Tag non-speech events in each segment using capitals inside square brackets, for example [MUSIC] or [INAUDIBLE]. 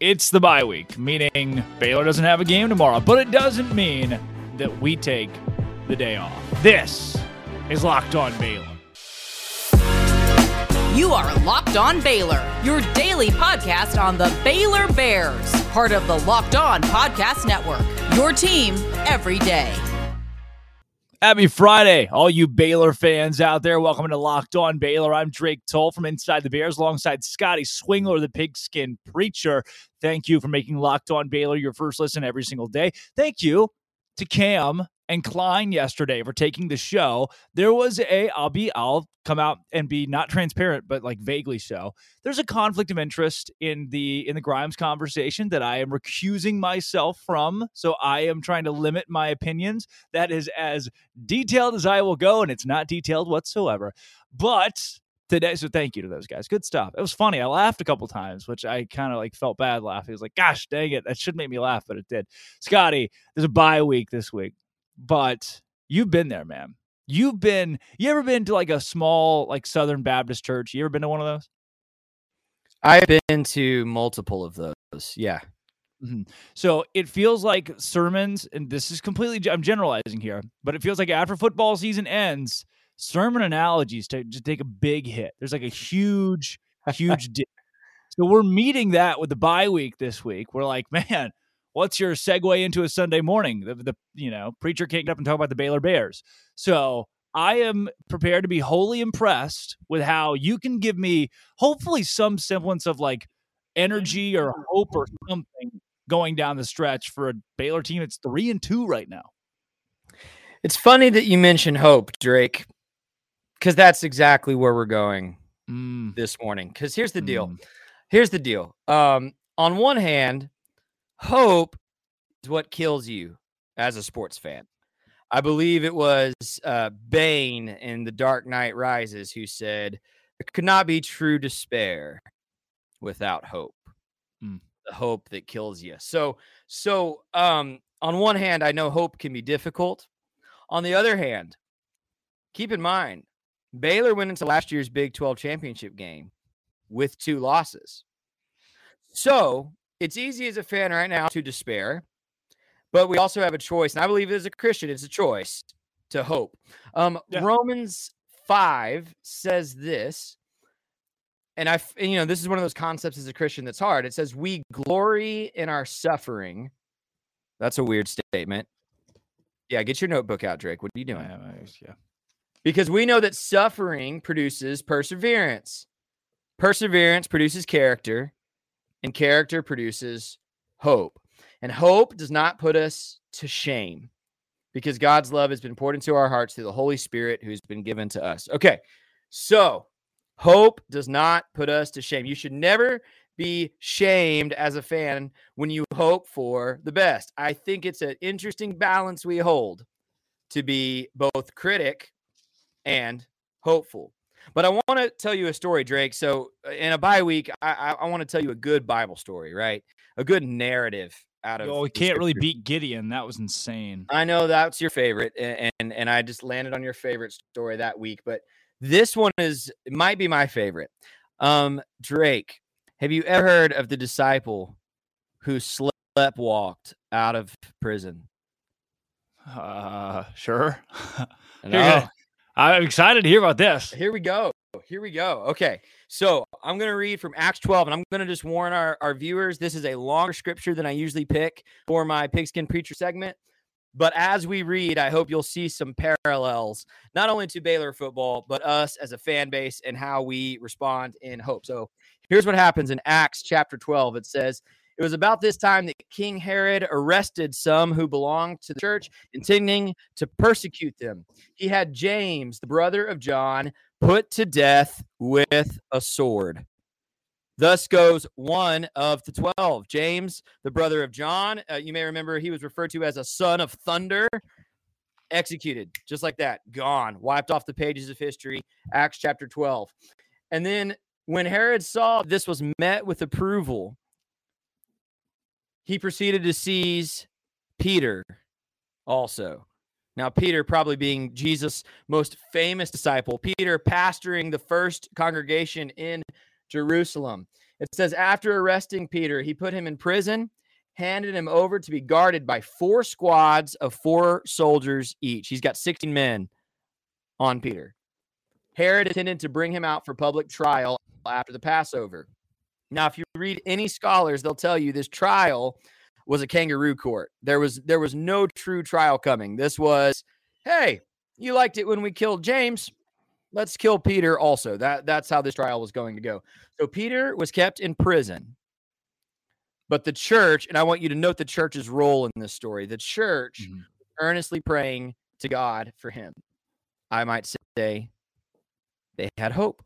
It's the bye week, meaning Baylor doesn't have a game tomorrow, but it doesn't mean that we take the day off. This is Locked On Baylor. You are Locked On Baylor, your daily podcast on the Baylor Bears, part of the Locked On Podcast Network. Your team every day. Happy Friday, all you Baylor fans out there. Welcome to Locked On Baylor. I'm Drake Toll from Inside the Bears alongside Scotty Swingler, the pigskin preacher. Thank you for making Locked On Baylor your first listen every single day. Thank you to Cam and Klein yesterday for taking the show. There was a, I'll be, I'll come out and be not transparent, but like vaguely so. There's a conflict of interest in the in the Grimes conversation that I am recusing myself from. So I am trying to limit my opinions. That is as detailed as I will go, and it's not detailed whatsoever. But today. So thank you to those guys. Good stuff. It was funny. I laughed a couple times, which I kind of like felt bad laughing. It was like, gosh, dang it, that should make me laugh, but it did. Scotty, there's a bye week this week, but you've been there, man. You've been. You ever been to like a small like Southern Baptist church? You ever been to one of those? I've been to multiple of those. Yeah. Mm-hmm. So it feels like sermons, and this is completely, I'm generalizing here, but it feels like after football season ends, sermon analogies to just take a big hit. There's like a huge, huge [LAUGHS] dip. So we're meeting that with the bye week this week. We're like, [LAUGHS] man, what's your segue into a Sunday morning? The, the you know preacher can't get up and talk about the Baylor Bears. So I am prepared to be wholly impressed with how you can give me hopefully some semblance of like energy or hope or something going down the stretch for a Baylor team. It's three and two right now. It's funny that you mention hope, Drake, because that's exactly where we're going Mm, this morning. Because here's the deal. mm. Here's the deal. Um, on one hand, hope is what kills you as a sports fan. I believe it was uh, Bane in The Dark Knight Rises who said, There could not be true despair without hope. Mm. The hope that kills you. So, so um, on one hand, I know hope can be difficult. On the other hand, keep in mind, Baylor went into last year's Big 12 championship game with two losses. So it's easy as a fan right now to despair, but we also have a choice. And I believe as a Christian, it's a choice to hope. Um, Yeah. Romans 5 says this, and I, and, you know, this is one of those concepts as a Christian that's hard. It says, We glory in our suffering. That's a weird statement. Yeah, get your notebook out, Drake. What are you doing? Yeah, because we know that suffering produces perseverance. Perseverance produces character, and character produces hope. And hope does not put us to shame because God's love has been poured into our hearts through the Holy Spirit who's been given to us. Okay, so hope does not put us to shame. You should never be shamed as a fan when you hope for the best. I think it's an interesting balance we hold to be both critic and hopeful. But I want to tell you a story, Drake. So uh, in a bye week, I, I, I want to tell you a good Bible story, right? A good narrative out of. Oh, we can't really beat Gideon. That was insane. I know that's your favorite, and and I just landed on your favorite story that week. But this one is it might be my favorite. Um, Drake, have you ever heard of the disciple who slept walked out of prison? Uh, sure. [LAUGHS] You're No. gonna- I'm excited to hear about this. Here we go. Here we go. Okay. So I'm going to read from Acts 12, and I'm going to just warn our, our viewers this is a longer scripture than I usually pick for my Pigskin Preacher segment. But as we read, I hope you'll see some parallels, not only to Baylor football, but us as a fan base and how we respond in hope. So here's what happens in Acts chapter 12. It says, It was about this time that King Herod arrested some who belonged to the church, intending to persecute them. He had James, the brother of John, put to death with a sword. Thus goes one of the 12. James, the brother of John, uh, you may remember he was referred to as a son of thunder, executed just like that, gone, wiped off the pages of history. Acts chapter 12. And then when Herod saw this was met with approval, he proceeded to seize Peter also. Now, Peter probably being Jesus' most famous disciple, Peter pastoring the first congregation in Jerusalem. It says, after arresting Peter, he put him in prison, handed him over to be guarded by four squads of four soldiers each. He's got 16 men on Peter. Herod intended to bring him out for public trial after the Passover. Now, if you read any scholars, they'll tell you this trial was a kangaroo court. There was there was no true trial coming. This was, hey, you liked it when we killed James. Let's kill Peter also. That that's how this trial was going to go. So Peter was kept in prison. But the church, and I want you to note the church's role in this story. The church mm-hmm. earnestly praying to God for him. I might say they had hope.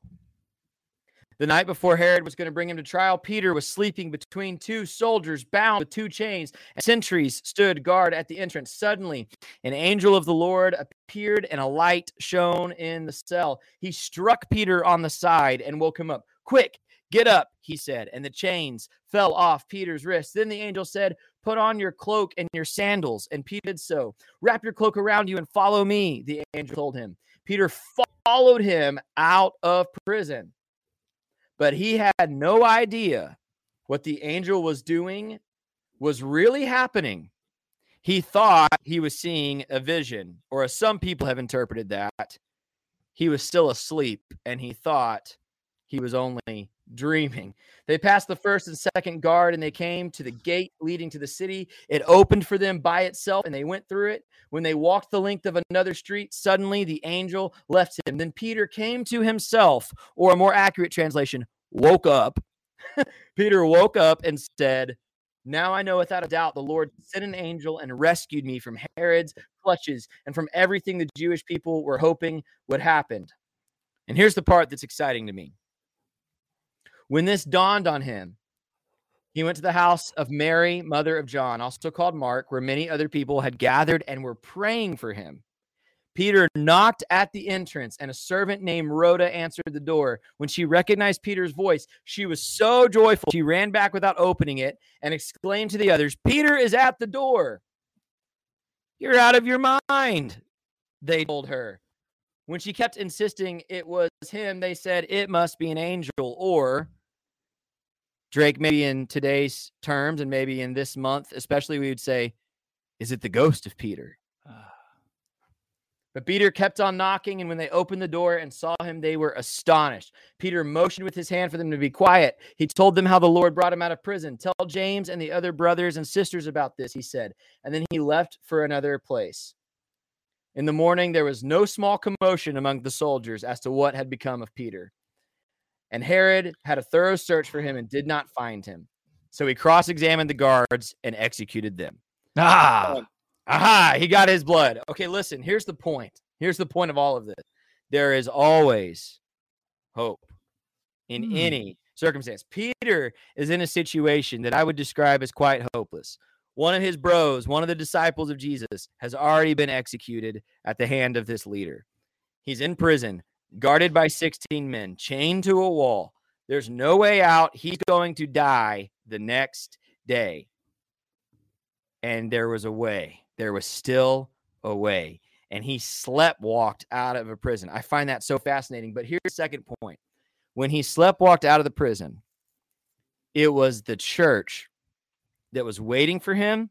The night before Herod was going to bring him to trial, Peter was sleeping between two soldiers bound with two chains, and sentries stood guard at the entrance. Suddenly, an angel of the Lord appeared, and a light shone in the cell. He struck Peter on the side and woke him up. Quick, get up, he said, and the chains fell off Peter's wrists. Then the angel said, Put on your cloak and your sandals. And Peter did so. Wrap your cloak around you and follow me, the angel told him. Peter followed him out of prison. But he had no idea what the angel was doing was really happening. He thought he was seeing a vision, or as some people have interpreted that, he was still asleep and he thought he was only dreaming. They passed the first and second guard and they came to the gate leading to the city. It opened for them by itself and they went through it. When they walked the length of another street, suddenly the angel left him. Then Peter came to himself, or a more accurate translation, woke up. [LAUGHS] Peter woke up and said, Now I know without a doubt the Lord sent an angel and rescued me from Herod's clutches and from everything the Jewish people were hoping would happen. And here's the part that's exciting to me when this dawned on him, he went to the house of Mary, mother of John, also called Mark, where many other people had gathered and were praying for him. Peter knocked at the entrance, and a servant named Rhoda answered the door. When she recognized Peter's voice, she was so joyful, she ran back without opening it and exclaimed to the others, Peter is at the door. You're out of your mind, they told her. When she kept insisting it was him, they said it must be an angel. Or Drake, maybe in today's terms and maybe in this month, especially, we would say, is it the ghost of Peter? But Peter kept on knocking, and when they opened the door and saw him, they were astonished. Peter motioned with his hand for them to be quiet. He told them how the Lord brought him out of prison. Tell James and the other brothers and sisters about this, he said. And then he left for another place. In the morning, there was no small commotion among the soldiers as to what had become of Peter. And Herod had a thorough search for him and did not find him. So he cross examined the guards and executed them. Ah, aha, he got his blood. Okay, listen, here's the point. Here's the point of all of this there is always hope in hmm. any circumstance. Peter is in a situation that I would describe as quite hopeless one of his bros, one of the disciples of Jesus, has already been executed at the hand of this leader. He's in prison, guarded by 16 men, chained to a wall. There's no way out. He's going to die the next day. And there was a way. There was still a way. And he slept walked out of a prison. I find that so fascinating. But here's the second point. When he slept walked out of the prison, it was the church that was waiting for him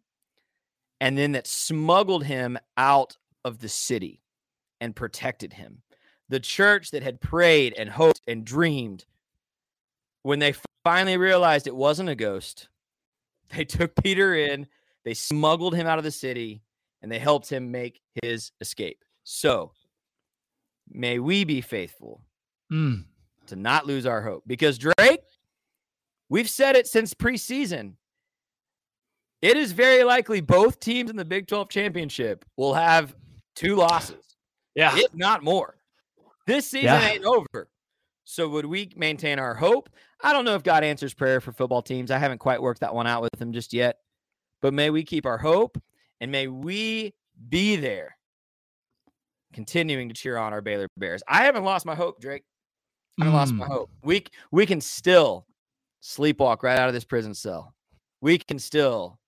and then that smuggled him out of the city and protected him. The church that had prayed and hoped and dreamed, when they finally realized it wasn't a ghost, [LAUGHS] they took Peter in, they smuggled him out of the city, and they helped him make his escape. So may we be faithful mm. to not lose our hope because Drake, we've said it since preseason it is very likely both teams in the Big 12 championship will have two losses. Yeah. If not more. This season yeah. ain't over. So would we maintain our hope? I don't know if God answers prayer for football teams. I haven't quite worked that one out with him just yet. But may we keep our hope and may we be there continuing to cheer on our Baylor Bears. I haven't lost my hope, Drake. I haven't mm. lost my mm. hope. We we can still sleepwalk right out of this prison cell. We can still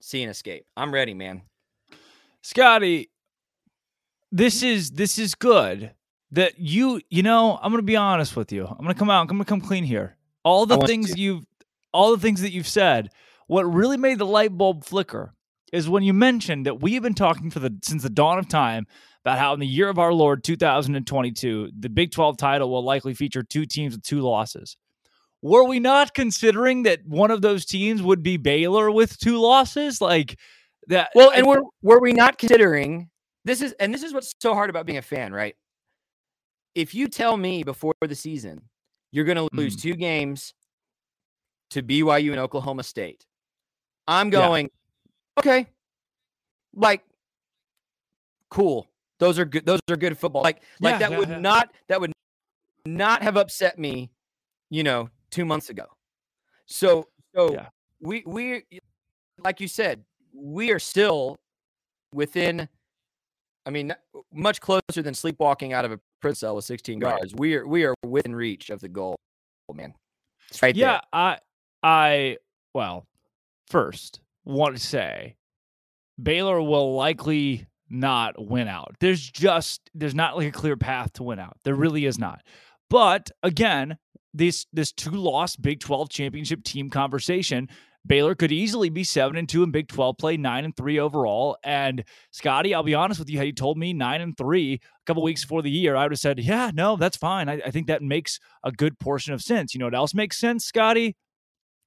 see an escape. I'm ready, man. Scotty, this is this is good. That you, you know, I'm gonna be honest with you. I'm gonna come out. I'm gonna come clean here. all the things you've all the things that you've said. What really made the light bulb flicker is when you mentioned that we have been talking for the since the dawn of time about how in the year of our Lord 2022, the Big 12 title will likely feature two teams with two losses. Were we not considering that one of those teams would be Baylor with two losses? Like that Well, and were were we not considering this is and this is what's so hard about being a fan, right? If you tell me before the season you're going to lose Mm. two games to BYU and Oklahoma State, I'm going, okay, like, cool. Those are good. Those are good football. Like, like that yeah, would yeah. not that would not have upset me, you know, two months ago. So, so Yeah. we we like you said, we are still within. I mean, much closer than sleepwalking out of a prison cell with 16 Right. guards. We are we are within reach of the goal, man. It's right yeah, there. I I well, first want to say Baylor will likely not win out. There's just there's not like a clear path to win out. There mm. really is not. But again, this this two loss Big 12 championship team conversation, Baylor could easily be 7 and 2 in Big 12 play, 9 and 3 overall. And Scotty, I'll be honest with you, had you told me 9 and 3 a couple weeks before the year, I would have said, "Yeah, no, that's fine. I, I think that makes a good portion of sense." You know what else makes sense, Scotty?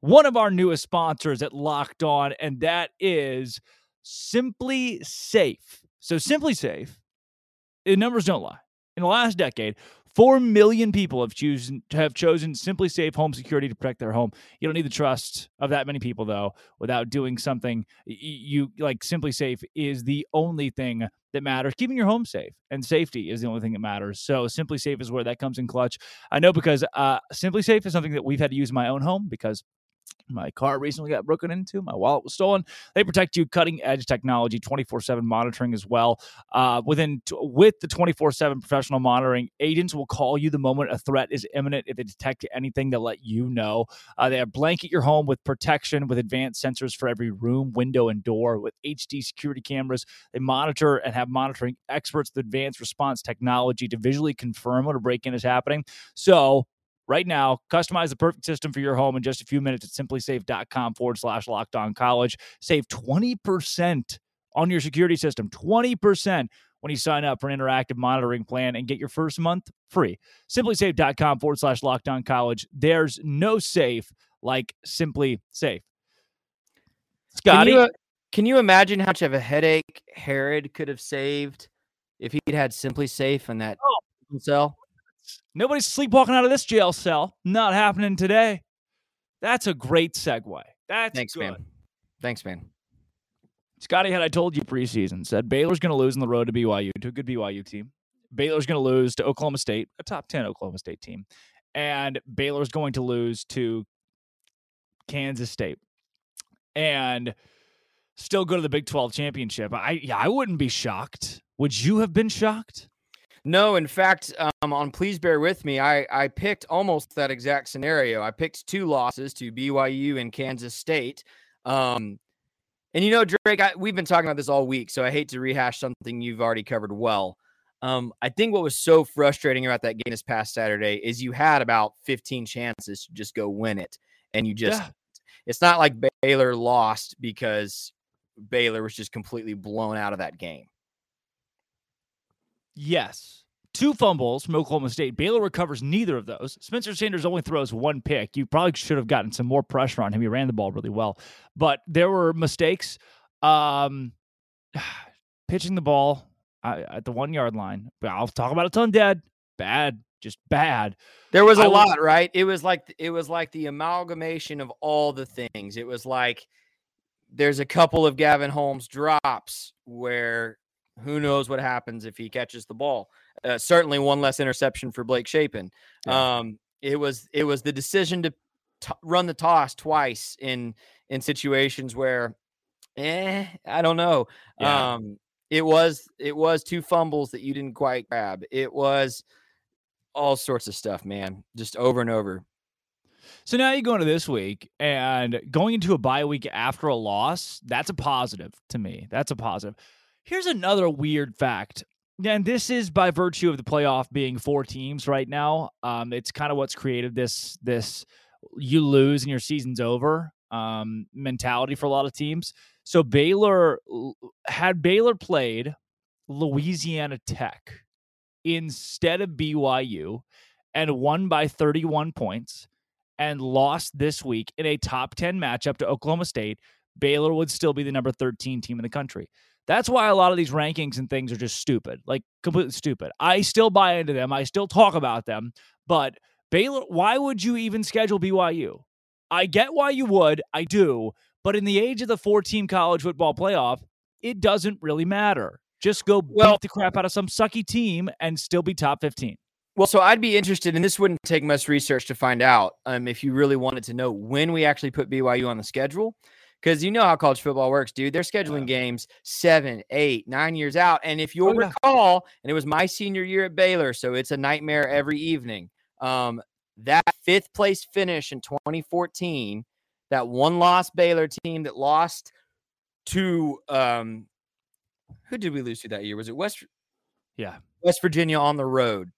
One of our newest sponsors at Locked On, and that is SimpliSafe. So SimpliSafe, the numbers don't lie. In the last decade, four million people have chosen have chosen SimpliSafe home security to protect their home. You don't need the trust of that many people though, without doing something you like. SimpliSafe is the only thing that matters. Keeping your home safe and safety is the only thing that matters. So SimpliSafe is where that comes in clutch. I know because uh, SimpliSafe is something that we've had to use in my own home because my car recently got broken into. My wallet was stolen. They protect you, cutting edge technology, 24 7 monitoring as well. Uh, within t- With the 24 7 professional monitoring, agents will call you the moment a threat is imminent. If they detect anything, they'll let you know. Uh, they blanket your home with protection with advanced sensors for every room, window, and door with HD security cameras. They monitor and have monitoring experts with advanced response technology to visually confirm when a break in is happening. So, right now. Customize the perfect system for your home in just a few minutes at simplisafe.com forward slash locked on college. Save 20% on your security system, 20% when you sign up for an interactive monitoring plan and get your first month free. Simplisafe.com forward slash locked on college. There's no safe like Simply Safe. Can Scotty, you, uh, can you imagine how much of a headache Herod could have saved if he'd had SimpliSafe and that Oh. cell? Nobody's sleepwalking out of this jail cell. Not happening today. That's a great segue. That's Thanks, good. man. Thanks, man. Scotty, had I told you preseason, said Baylor's going to lose on the road to BYU, to a good BYU team. Baylor's going to lose to Oklahoma State, a top 10 Oklahoma State team. And Baylor's going to lose to Kansas State. And still go to the Big 12 championship. I yeah, I wouldn't be shocked. Would you have been shocked? No, in fact, um, on Please Bear With Me, I, I picked almost that exact scenario. I picked two losses to BYU and Kansas State. Um, and you know, Drake, I, we've been talking about this all week, so I hate to rehash something you've already covered well. Um, I think what was so frustrating about that game this past Saturday is you had about 15 chances to just go win it. And you just, Yeah. it's not like Baylor lost because Baylor was just completely blown out of that game. Yes. Two fumbles from Oklahoma State. Baylor recovers neither of those. Spencer Sanders only throws one pick. You probably should have gotten some more pressure on him. He ran the ball really well, but there were mistakes. Um, [SIGHS] pitching the ball uh, at the one yard line. I'll talk about it till I'm dead. Bad, just bad. There was a I lot, right? It was like it was like the amalgamation of all the things. It was like there's a couple of Gavin Holmes drops where who knows what happens if he catches the ball. Uh, certainly one less interception for Blake Shapen. Yeah. Um, it was it was the decision to t- run the toss twice in in situations where, eh, I don't know. Yeah. Um, it was it was two fumbles that you didn't quite grab. It was all sorts of stuff, man, just over and over. So now you go into this week and going into a bye week after a loss, that's a positive to me. That's a positive. Here's another weird fact. And this is by virtue of the playoff being four teams right now. Um, it's kind of what's created this this you lose and your season's over um, mentality for a lot of teams. So Baylor had Baylor played Louisiana Tech instead of BYU and won by 31 points and lost this week in a top 10 matchup to Oklahoma State, Baylor would still be the number 13 team in the country. That's why a lot of these rankings and things are just stupid, like completely stupid. I still buy into them. I still talk about them, but Baylor, why would you even schedule BYU? I get why you would. I do. But in the age of the four team college football playoff, it doesn't really matter. Just go well, beat the crap out of some sucky team and still be top 15. Well, so I'd be interested, and this wouldn't take much research to find out um, if you really wanted to know when we actually put BYU on the schedule. Because you know how college football works, dude. They're scheduling games seven, eight, nine years out. And if you'll oh, yeah. recall, and it was my senior year at Baylor, so it's a nightmare every evening. Um, that fifth place finish in 2014, that one loss Baylor team that lost to um who did we lose to that year? Was it West Yeah. West Virginia on the road.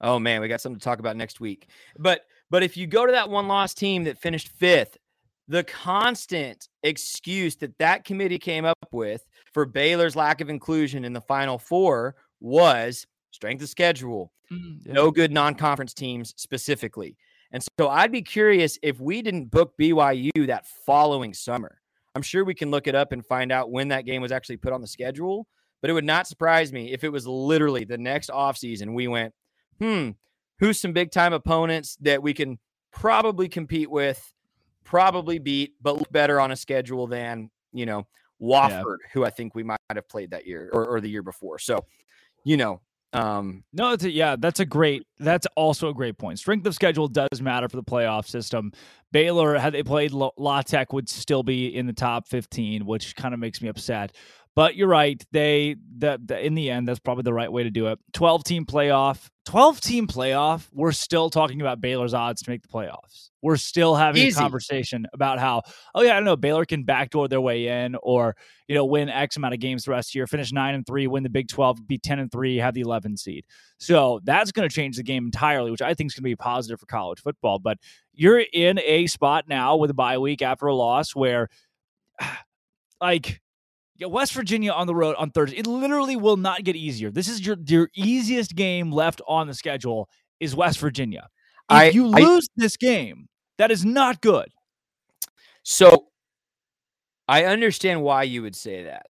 Oh man, we got something to talk about next week. But but if you go to that one loss team that finished 5th, the constant excuse that that committee came up with for Baylor's lack of inclusion in the final 4 was strength of schedule, mm, yeah. no good non conference teams specifically. And so I'd be curious if we didn't book BYU that following summer. I'm sure we can look it up and find out when that game was actually put on the schedule, but it would not surprise me if it was literally the next offseason we went, hmm, who's some big time opponents that we can probably compete with, probably beat, but look better on a schedule than, you know, Wofford, yeah. who I think we might have played that year or, or the year before. So, you know, um, no, it's a, yeah, that's a great. That's also a great point. Strength of schedule does matter for the playoff system. Baylor, had they played La Tech, would still be in the top fifteen, which kind of makes me upset. But you're right. They the, the, in the end, that's probably the right way to do it. Twelve team playoff. Twelve team playoff. We're still talking about Baylor's odds to make the playoffs. We're still having Easy. a conversation about how, oh yeah, I don't know, Baylor can backdoor their way in, or you know, win X amount of games the rest of the year, finish nine and three, win the Big Twelve, be ten and three, have the eleven seed. So that's going to change the game entirely, which I think is going to be positive for college football. But you're in a spot now with a bye week after a loss where, [SIGHS] like yeah, West Virginia on the road on Thursday. It literally will not get easier. This is your your easiest game left on the schedule is West Virginia. If I, you lose I, this game, that is not good. So I understand why you would say that.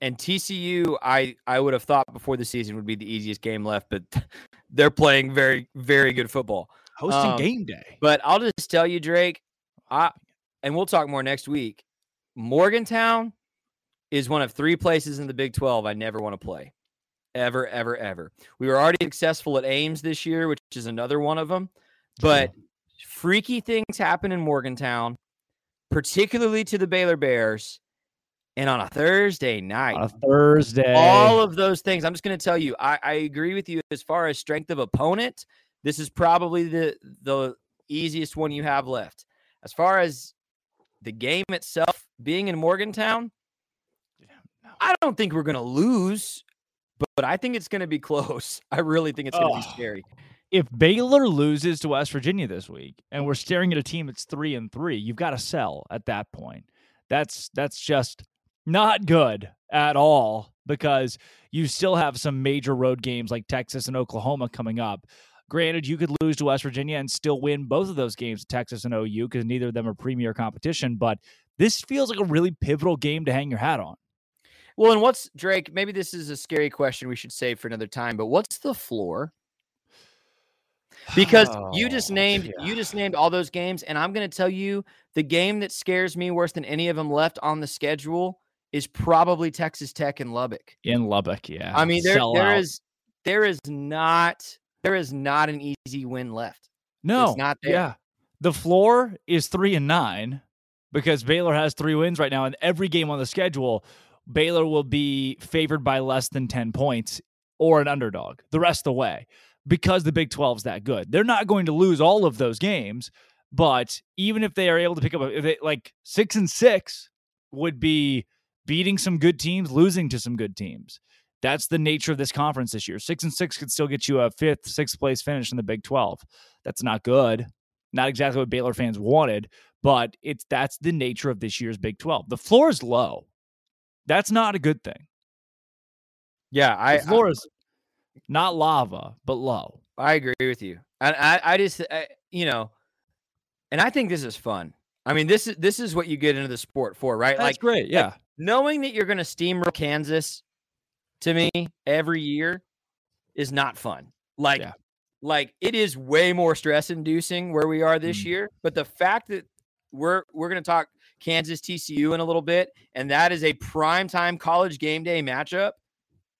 And TCU, I I would have thought before the season would be the easiest game left, but [LAUGHS] they're playing very very good football. Hosting um, game day. But I'll just tell you, Drake, I and we'll talk more next week. Morgantown is one of three places in the Big 12 I never want to play. Ever, ever, ever. We were already successful at Ames this year, which is another one of them. But freaky things happen in Morgantown, particularly to the Baylor Bears. And on a Thursday night, a Thursday, all of those things. I'm just going to tell you, I, I agree with you as far as strength of opponent. This is probably the the easiest one you have left. As far as the game itself being in Morgantown, I don't think we're going to lose, but, but, I think it's going to be [LAUGHS] close. I really think it's going to oh. be scary. If Baylor loses to West Virginia this week, and we're mm-hmm. staring at a team that's three and three, you've got to sell at that point. That's that's just not good at all because you still have some major road games like Texas and Oklahoma coming up. Granted, you could lose to West Virginia and still win both of those games, Texas and OU, because neither of them are premier competition. But this feels like a really pivotal game to hang your hat on. Well, and what's Drake? Maybe this is a scary question we should save for another time, but what's the floor? Because oh, you just oh, named yeah. you just named all those games, and I'm going to tell you the game that scares me worse than any of them left on the schedule is probably Texas Tech and Lubbock. In Lubbock, yeah. I mean, there Sell there is, there is not there is not an easy win left. No, it's not there. Yeah, the floor is three and nine because Baylor has three wins right now, and every game on the schedule Baylor will be favored by less than 10 points or an underdog the rest of the way because the Big 12 is that good. They're not going to lose all of those games, but even if they are able to pick up they, like 6 and 6 would be beating some good teams, losing to some good teams. That's the nature of this conference this year. 6 and 6 could still get you a 5th, 6th place finish in the Big 12. That's not good. Not exactly what Baylor fans wanted, but it's that's the nature of this year's Big 12. The floor is low. That's not a good thing. Yeah, I the floor I, is not lava, but low. I agree with you. And I, I just, I, you know, and I think this is fun. I mean, this is this is what you get into the sport for, right? That's like great. Yeah. Like knowing that you're going to steamroll Kansas to me every year is not fun. Like, yeah. like it is way more stress inducing where we are this mm. year. But the fact that we're we're going to talk Kansas TCU in a little bit, and that is a prime time college game day matchup,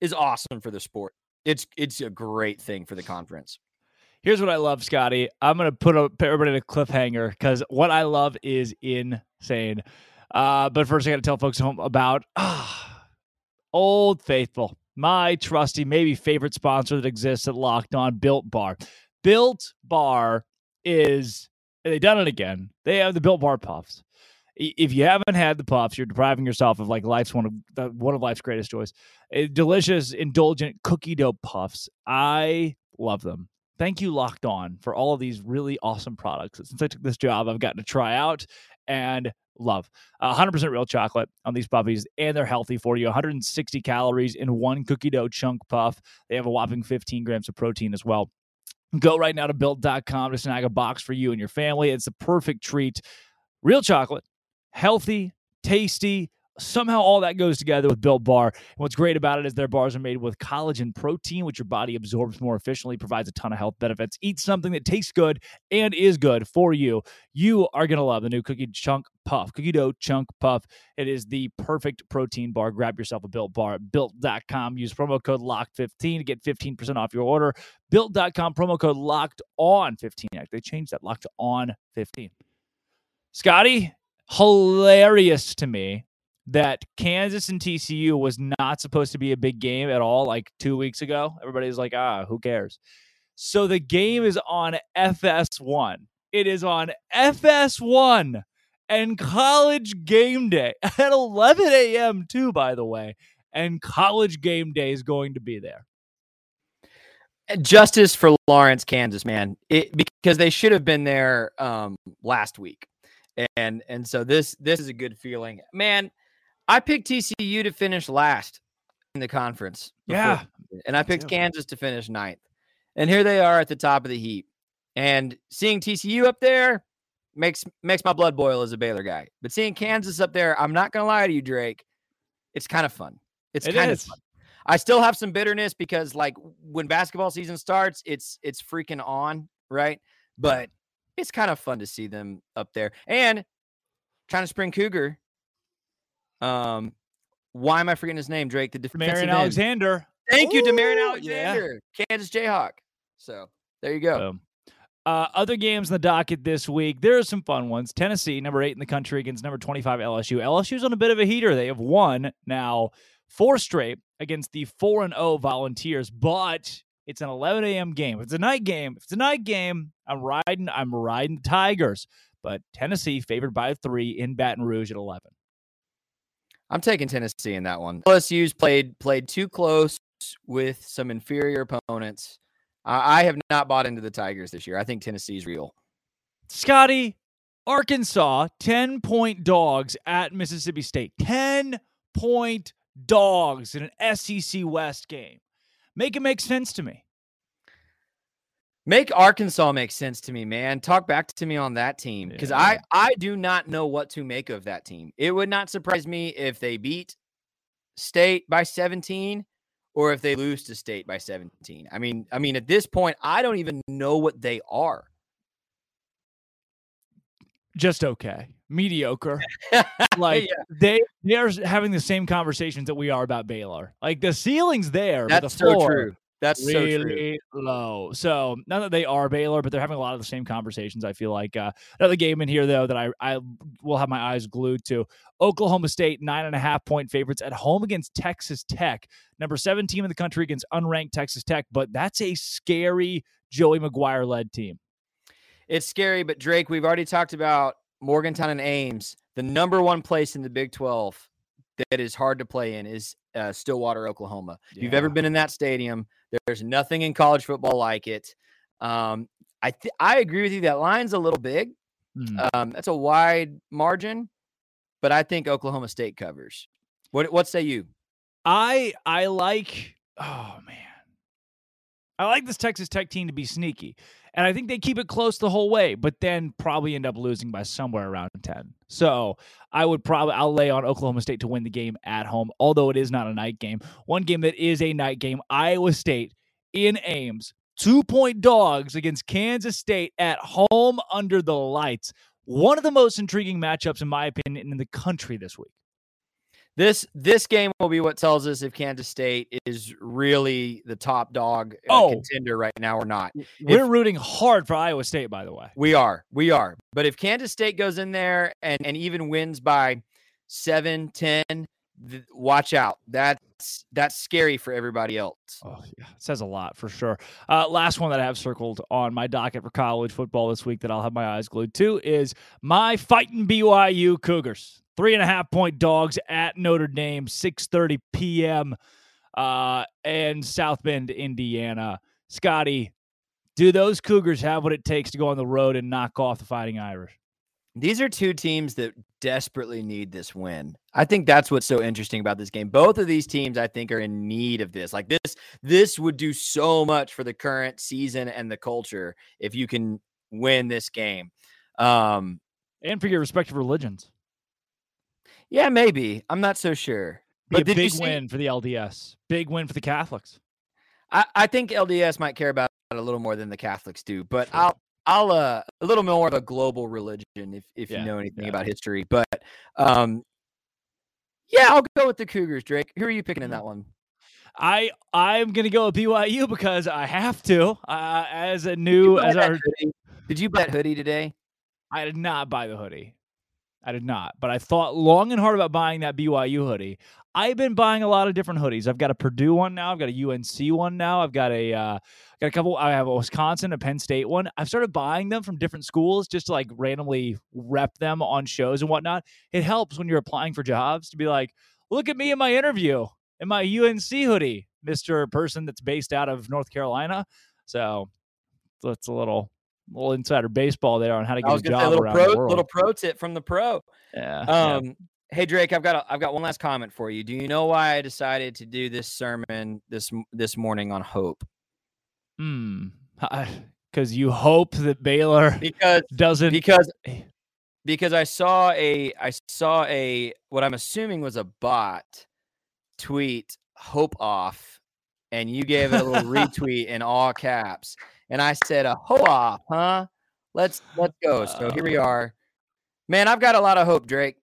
is awesome for the sport. It's it's a great thing for the conference. Here's what I love, Scotty. I'm gonna put, a, put everybody in a cliffhanger because what I love is insane. Uh, but first, I got to tell folks home about [SIGHS] Old Faithful, my trusty, maybe favorite sponsor that exists at Locked On Built Bar. Built Bar is they've done it again. They have the Built Bar Puffs. If you haven't had the puffs, you're depriving yourself of like life's one of the, one of life's greatest joys. delicious, indulgent cookie dough puffs. I love them. Thank you locked on for all of these really awesome products. Since i took this job i've gotten to try out and love. Uh, 100% real chocolate on these puppies and they're healthy for you. 160 calories in one cookie dough chunk puff. They have a whopping 15 grams of protein as well. Go right now to built.com to snag a box for you and your family. It's a perfect treat. Real chocolate healthy tasty somehow all that goes together with Built Bar. And what's great about it is their bars are made with collagen protein, which your body absorbs more efficiently, provides a ton of health benefits. Eat something that tastes good and is good for you. You are going to love the new cookie chunk puff, cookie dough chunk puff. It is the perfect protein bar. Grab yourself a Built Bar at built.com. Use promo code LOCKED15 to get 15% off your order. Built.com, promo code LOCKED on 15. They changed that, locked on 15. Scotty, hilarious to me that Kansas and TCU was not supposed to be a big game at all like two weeks ago. Everybody's like, ah, who cares? So the game is on FS1. It is on FS1 and college game day [LAUGHS] at 11 a.m., too, by the way. And college game day is going to be there. Justice for Lawrence, Kansas, man. It, because they should have been there um, last week. And and so this this is a good feeling. Man, I picked TCU to finish last in the conference. Before, yeah. And I picked Kansas to finish ninth. And here they are at the top of the heap. And seeing TCU up there makes makes my blood boil as a Baylor guy. But seeing Kansas up there, I'm not gonna lie to you, Drake. It's kind of fun. It's it kind is. of fun. I still have some bitterness because like when basketball season starts, it's it's freaking on, right? But it's kind of fun to see them up there. And China Spring Cougar um, why am I forgetting his name, Drake? The defensive Marion Alexander. Thank Ooh, you, Demarion Alexander, yeah. Kansas Jayhawk. So there you go. uh, other games in the docket this week. There are some fun ones. Tennessee, number eight in the country, against number 25 LSU. LSU's on a bit of a heater. They have won now four straight against the 4 and 0 Volunteers, but it's an 11 a.m. game. If it's a night game, if it's a night game, I'm riding, I'm riding the Tigers. But Tennessee favored by three in Baton Rouge at 11. I'm taking Tennessee in that one. LSU's played played too close with some inferior opponents. I have not bought into the Tigers this year. I think Tennessee's real. Scotty, Arkansas, 10 point dogs at Mississippi State. 10 point dogs in an SEC West game. Make it make sense to me. Make Arkansas make sense to me, man. Talk back to me on that team because yeah. I I do not know what to make of that team. It would not surprise me if they beat State by 17 or if they lose to State by 17. I mean, I mean at this point I don't even know what they are. Just okay. Mediocre. [LAUGHS] like yeah. they they're having the same conversations that we are about Baylor. Like the ceiling's there, That's the so true. That's really so low. So not that they are Baylor, but they're having a lot of the same conversations. I feel like uh, another game in here though that I I will have my eyes glued to. Oklahoma State nine and a half point favorites at home against Texas Tech, number seven team in the country against unranked Texas Tech. But that's a scary Joey McGuire led team. It's scary, but Drake, we've already talked about Morgantown and Ames, the number one place in the Big Twelve that is hard to play in is uh, Stillwater, Oklahoma. Yeah. If you've ever been in that stadium, there's nothing in college football like it. Um, I th- I agree with you. That line's a little big. Hmm. Um, that's a wide margin, but I think Oklahoma State covers. What what say you? I I like oh man. I like this Texas Tech team to be sneaky. And I think they keep it close the whole way, but then probably end up losing by somewhere around 10. So I would probably I'll lay on Oklahoma State to win the game at home, although it is not a night game. One game that is a night game, Iowa State in Ames, two point dogs against Kansas State at home under the lights. One of the most intriguing matchups, in my opinion, in the country this week. This this game will be what tells us if Kansas State is really the top dog uh, Oh. contender right now or not. We're rooting hard for Iowa State, by the way. We are. We are. But if Kansas State goes in there and, and even wins by 7, 10, th- watch out. That's that's scary for everybody else. Oh, yeah. It says a lot for sure. Uh, last one that I have circled on my docket for college football this week that I'll have my eyes glued to is my fighting BYU Cougars. Three and a half point dogs at Notre Dame, 6.30 p.m. Uh, in South Bend, Indiana. Scotty, do those Cougars have what it takes to go on the road and knock off the Fighting Irish? These are two teams that desperately need this win. I think that's what's so interesting about this game. Both of these teams, I think, are in need of this. Like this, this would do so much for the current season and the culture if you can win this game. Um, And for your respective religions. Yeah, maybe. I'm not so sure. Be a big see- win for the LDS. Big win for the Catholics. I, I think LDS might care about it a little more than the Catholics do, but I'll I'll uh a little more of a global religion if if Yeah, you know anything yeah. about history. But um yeah, I'll go with the Cougars, Drake. Who are you picking in that one? I I'm gonna go with BYU because I have to. Uh, as a new as our hoodie? Did you buy that hoodie today? I did not buy the hoodie. I did not, but I thought long and hard about buying that BYU hoodie. I've been buying a lot of different hoodies. I've got a Purdue one now. I've got a UNC one now. I've got a uh, got a couple. I have a Wisconsin, a Penn State one. I've started buying them from different schools just to like randomly rep them on shows and whatnot. It helps when you're applying for jobs to be like, look at me in my interview in my UNC hoodie, Mister Person that's based out of North Carolina. So that's a little little insider baseball there on how to I was get a gonna say job little around pro the world. little pro tip from the pro. yeah, yeah. Um hey Drake, I've got a, I've got one last comment for you. Do you know why I decided to do this sermon this this morning on hope? Hmm. Because you hope that Baylor Because doesn't. because Eh. because I saw a I saw a what I'm assuming was a bot tweet hope off and you gave it a little [LAUGHS] retweet in all caps and I said a ho off, huh? Let's let's go. So here we Oh. are. Man, I've got a lot of hope, Drake.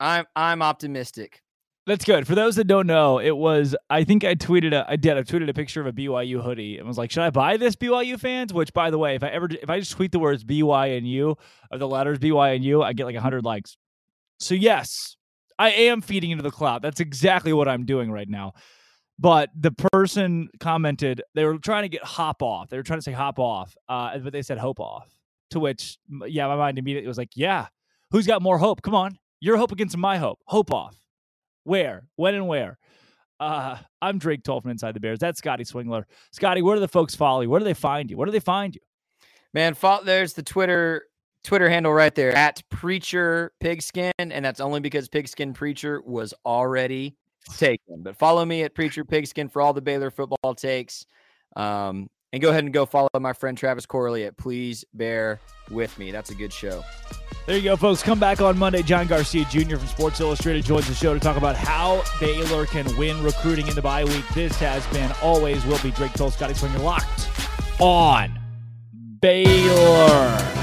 I'm I'm optimistic. That's good. For those that don't know, it was. I think I tweeted. A, I did. I tweeted a picture of a BYU hoodie and was like, "Should I buy this BYU fans?" Which, by the way, if I ever if I just tweet the words BY and U or the letters BY and U, I get like hundred likes. So yes, I am feeding into the cloud. That's exactly what I'm doing right now. But the person commented they were trying to get hop off. They were trying to say hop off, uh, but they said hope off. To which, yeah, my mind immediately was like, "Yeah, who's got more hope? Come on, your hope against my hope. Hope off. Where, when, and where? Uh, I'm Drake Toll from Inside the Bears. That's Scotty Swingler. Scotty, where do the folks follow you? Where do they find you? Where do they find you? Man, there's the Twitter Twitter handle right there at Preacher Pigskin, and that's only because Pigskin Preacher was already taken. But follow me at Preacher Pigskin for all the Baylor football takes. Um, and go ahead and go follow my friend Travis Corley at Please Bear With Me. That's a good show. There you go, folks. Come back on Monday. John Garcia Jr. from Sports Illustrated joins the show to talk about how Baylor can win recruiting in the bye week. This has been, always will be Drake Toll, Scotty Swingler locked on Baylor.